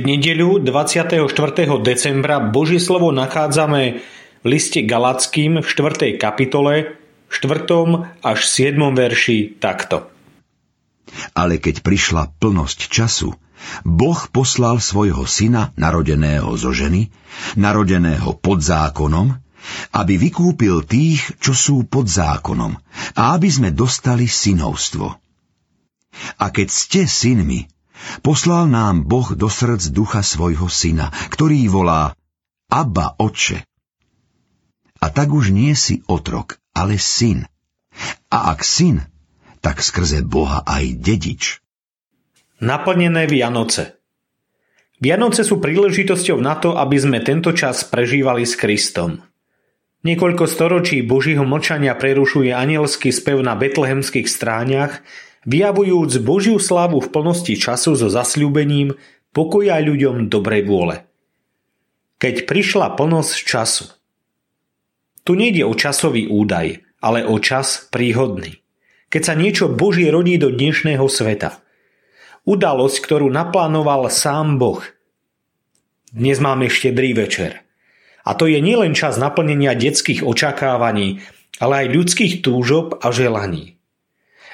nedeľu 24. decembra Božie slovo nachádzame v liste Galackým v 4. kapitole, 4. až 7. verši takto. Ale keď prišla plnosť času, Boh poslal svojho syna, narodeného zo ženy, narodeného pod zákonom, aby vykúpil tých, čo sú pod zákonom, a aby sme dostali synovstvo. A keď ste synmi, Poslal nám Boh do srdc ducha svojho syna, ktorý volá Abba, oče. A tak už nie si otrok, ale syn. A ak syn, tak skrze Boha aj dedič. Naplnené Vianoce Vianoce sú príležitosťou na to, aby sme tento čas prežívali s Kristom. Niekoľko storočí Božího mlčania prerušuje anielský spev na betlehemských stráňach vyjavujúc Božiu slávu v plnosti času so zasľúbením pokoja ľuďom dobrej vôle. Keď prišla plnosť času. Tu nejde o časový údaj, ale o čas príhodný. Keď sa niečo Božie rodí do dnešného sveta. Udalosť, ktorú naplánoval sám Boh. Dnes máme štedrý večer. A to je nielen čas naplnenia detských očakávaní, ale aj ľudských túžob a želaní.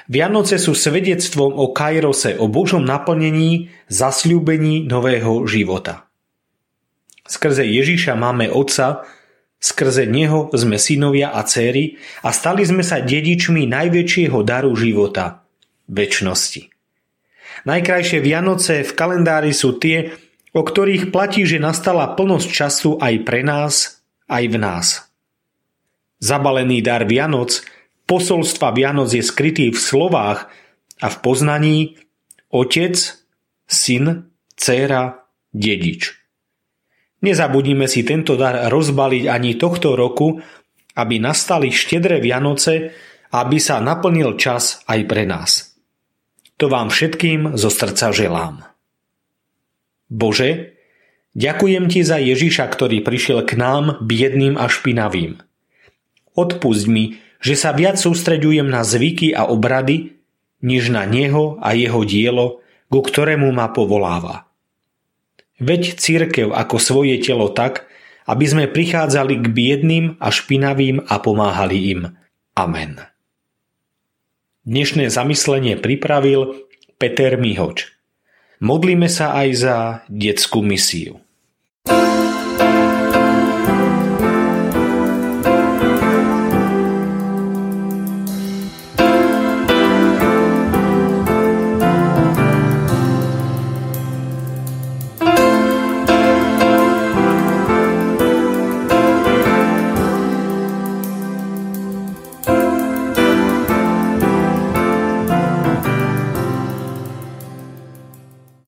Vianoce sú svedectvom o Kairose, o Božom naplnení, zasľúbení nového života. Skrze Ježíša máme Otca, skrze Neho sme synovia a céry a stali sme sa dedičmi najväčšieho daru života – väčšnosti. Najkrajšie Vianoce v kalendári sú tie, o ktorých platí, že nastala plnosť času aj pre nás, aj v nás. Zabalený dar Vianoc – posolstva Vianoc je skrytý v slovách a v poznaní otec, syn, dcéra, dedič. Nezabudnime si tento dar rozbaliť ani tohto roku, aby nastali štedré Vianoce aby sa naplnil čas aj pre nás. To vám všetkým zo srdca želám. Bože, ďakujem Ti za Ježiša, ktorý prišiel k nám biedným a špinavým. Odpusť mi, že sa viac sústreďujem na zvyky a obrady, než na Neho a Jeho dielo, ku ktorému ma povoláva. Veď církev ako svoje telo tak, aby sme prichádzali k biedným a špinavým a pomáhali im. Amen. Dnešné zamyslenie pripravil Peter Mihoč. Modlíme sa aj za detskú misiu.